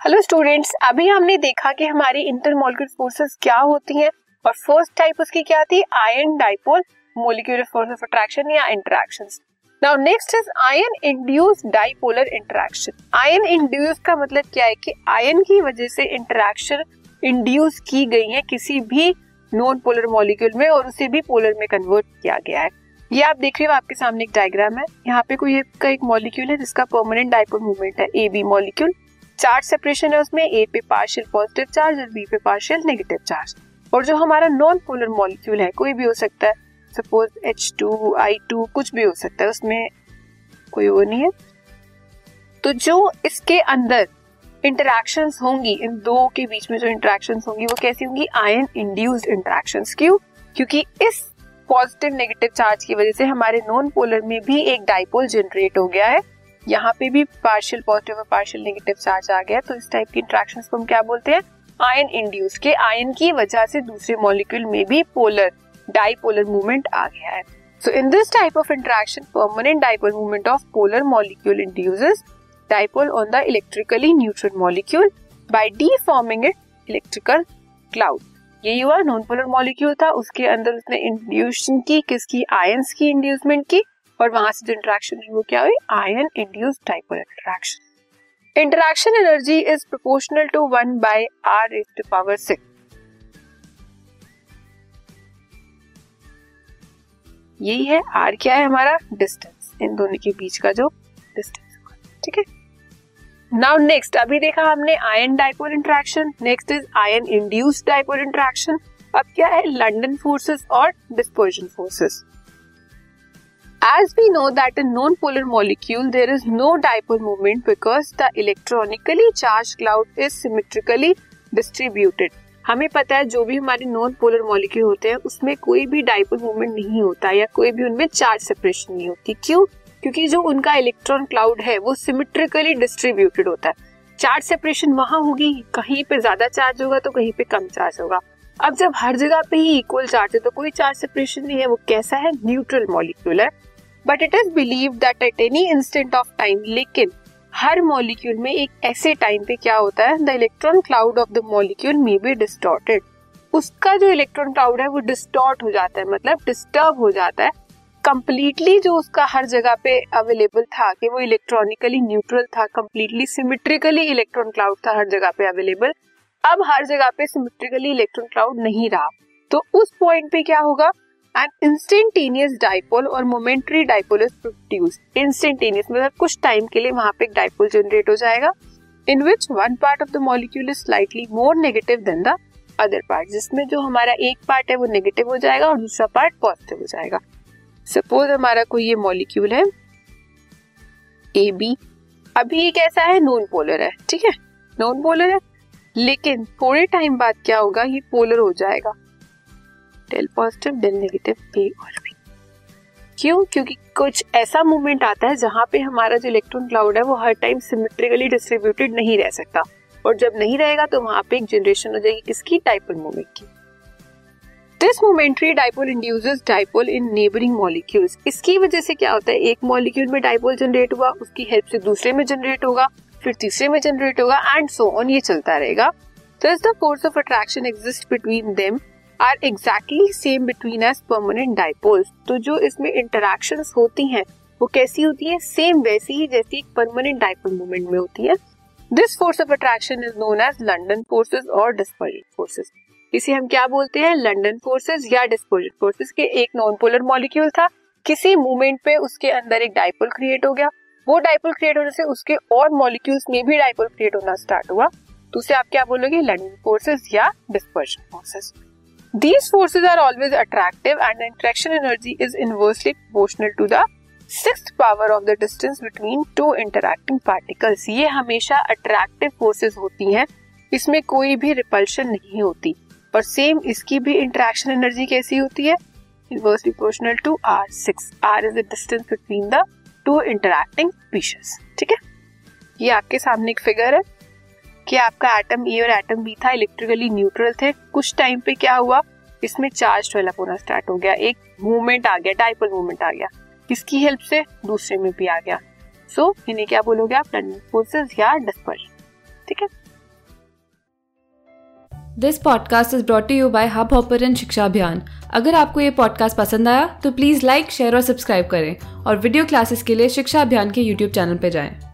Hello students अभी हमने देखा कि हमारी इंटरमोलिकुलर फोर्सेस क्या होती हैं और फ़र्स्ट टाइप उसकी क्या थी? Ion dipole molecular force of attraction या interactions now next is ion induce dipolar interaction ion induce का मतलब क्या है कि आयन की वजह से इंटरेक्शन इंड्यूस की गई है किसी भी नॉन पोलर मॉलिक्यूल में और उसे भी पोलर में कन्वर्ट किया गया है। ये आप देख रहे हो, आपके सामने एक डायग्राम है। यहाँ पे कोई का एक मॉलिक्यूल है जिसका परमानेंट डाइपोल मूवमेंट है A B molecule charge separation है उसमें ए पे पार्शियल पॉजिटिव चार्ज और बी पे पार्शियल नेगेटिव चार्ज और जो हमारा नॉन पोलर मॉलिक्यूल है, कोई भी हो सकता है. Suppose H two I two कुछ भी हो सकता है, उसमें कोई वो नहीं है. तो जो इसके अंदर इंटरेक्शन होंगी, इन दो के बीच में जो इंटरेक्शन होंगी, वो कैसी होंगी? आयन इंड्यूस्ड इंटरेक्शन क्यों? क्योंकि इस पॉजिटिव नेगेटिव चार्ज की वजह से हमारे नॉन पोलर में भी एक डाइपोल जनरेट हो गया है. यहाँ पे भी पार्शियल पॉजिटिव और पार्शियल नेगेटिव चार्ज आ गया तो इस टाइप की इंट्रैक्शन को हम क्या बोलते हैं? आयन इंड्यूस के आयन की वजह से दूसरे मॉलिक्यूल में भी पोलर डाइपोलर मूवमेंट आ गया है। So in this type of interaction permanent dipole movement of polar molecule induces dipole on the electrically neutral molecule by deforming it electrical cloud ये हुआ नॉन पोलर मॉलिक्यूल था, उसके अंदर उसने इंड्यूशन की, किसकी? आयंस की इंड्यूसमेंट की। और वहाँ से जो इंटरेक्शन वो क्या हुई ion induce dipole interaction interaction energy is proportional to one by R is to power six यही है आर क्या है हमारा? डिस्टेंस इन दोनों के बीच का जो डिस्टेंस ठीक है? नाउ नेक्स्ट अभी देखा हमने ion dipole interaction next is ion induced dipole interaction अब क्या है? लंडन फोर्सेस और dispersion forces As we know that in non-polar molecule, there is no dipole moment because the electronically charged cloud is symmetrically distributed. हमें पता है जो भी हमारे नॉन पोलर मॉलिक्यूल होते हैं, उसमें कोई भी डाइपोल मूवमेंट नहीं होता या कोई भी उनमें चार्ज सेपरेशन नहीं होती। क्यों? क्योंकि जो उनका इलेक्ट्रॉन क्लाउड है, वो सिमेट्रिकली डिस्ट्रीब्यूटेड होता है। चार्ज सेपरेशन वहाँ होगी, कहीं पे ज़्यादा चार्ज होगा तो कहीं पे कम चार्ज होगा। अब जब हर जगह पे ही इक्वल चार्ज है तो कोई चार्ज सेपरेशन नहीं है, वो कैसा है? न्यूट्रल मॉलिक्यूल है। But it is believe that at any instant of time लेकिन हर मॉलिक्यूल में एक ऐसे टाइम पे क्या होता है? The electron cloud of the molecule may be distorted उसका जो इलेक्ट्रॉन क्लाउड है, वो डिस्टॉर्ट हो जाता है मतलब डिस्टर्ब हो जाता है। कंप्लीटली जो उसका हर जगह पे अवेलेबल था कि वो इलेक्ट्रॉनिकली न्यूट्रल था कंप्लीटली सिमेट्रिकली इलेक्ट्रॉन क्लाउड था हर जगह पे अवेलेबल अब हर जगह पे सिमेट्रिकली इलेक्ट्रॉन क्लाउड नहीं रहा। तो उस पॉइंट पे क्या होगा? एंड इंस्टेंटेनियस डाइपोल और momentary dipole is produce instantaneous मतलब कुछ टाइम के लिए वहाँ पे एक डाइपोल जनरेट हो जाएगा in which one part of the molecule is slightly more negative than the other part जिसमें जो हमारा एक पार्ट है वो नेगेटिव हो जाएगा और दूसरा पार्ट पॉजिटिव हो जाएगा। सपोज़ हमारा कोई ये मॉलिक्यूल है ए बी अभी ये कैसा है? नॉन पोलर है, ठीक है? नॉन पोलर है। लेकिन थोड़े टाइम बाद क्या होगा? ये पोलर हो जाएगा। Del positive del negative A और बी क्यों? क्योंकि कुछ ऐसा मूवमेंट आता है जहाँ पे हमारा जो इलेक्ट्रॉन क्लाउड है, वो हर टाइम सिमेट्रिकली डिस्ट्रीब्यूटेड नहीं रह सकता। और जब नहीं रहेगा तो वहाँ पे एक जनरेशन हो जाएगी किसकी? डाइपोल मूवमेंट की। This momentary dipole induces dipole in neighbouring molecules इसकी वजह से क्या होता है? एक मॉलिक्यूल में डाइपोल जनरेट हुआ, उसकी हेल्प से दूसरे में जनरेट होगा, फिर तीसरे में जनरेट होगा एंड सो ऑन ये चलता रहेगा। तो is the force of attraction exist between them are exactly same between as permanent dipoles तो जो इसमें इंटरेक्शन होती हैं, वो कैसी होती है? सेम वैसी ही जैसी एक परमानेंट डाइपोल मूवमेंट में होती है। This force of attraction is known as London forces और डिस्पर्जन फोर्सेस इसे हम क्या बोलते हैं? लंडन फोर्सेज या डिस्पर्जन फोर्सेस के एक नॉन पोलर मॉलिक्यूल था। किसी मूवमेंट पे उसके अंदर एक डाइपोल क्रिएट हो गया। वो डाइपोल क्रिएट होने से उसके और मॉलिक्यूल्स में भी डाइपोल क्रिएट होना स्टार्ट हुआ। तो उसे आप क्या बोलोगे? लंडन फोर्सेज या dispersion forces these forces are always attractive and interaction energy is inversely proportional to the six power of the distance between two interacting particles ये हमेशा अट्रैक्टिव फोर्सेज होती हैं। इसमें कोई भी रिपल्शन नहीं होती। और सेम इसकी भी इंट्रैक्शन एनर्जी कैसी होती है? Inversely proportional to R six R is the distance between the two ठीक है? ये आपके सामने एक फिगर है। कि आपका एटम ए और एटम बी था इलेक्ट्रिकली न्यूट्रल थे कुछ टाइम पे क्या हुआ? इसमें चार्ज डेवलप होना स्टार्ट हो गया। एक मूवमेंट आ गया टाइपल मूवमेंट आ गया। किसकी हेल्प से? दूसरे में भी आ गया। सो so, इन्हें क्या बोलोगे आप? फोर्सेस या डिस्पर्जन ठीक है? This podcast is brought you by Hub Hopper Shiksha Abhiyan अगर आपको ये पॉडकास्ट पसंद आया तो प्लीज़ लाइक शेयर और सब्सक्राइब करें। और वीडियो क्लासेस के लिए शिक्षा अभियान के यूट्यूब चैनल पर जाएँ।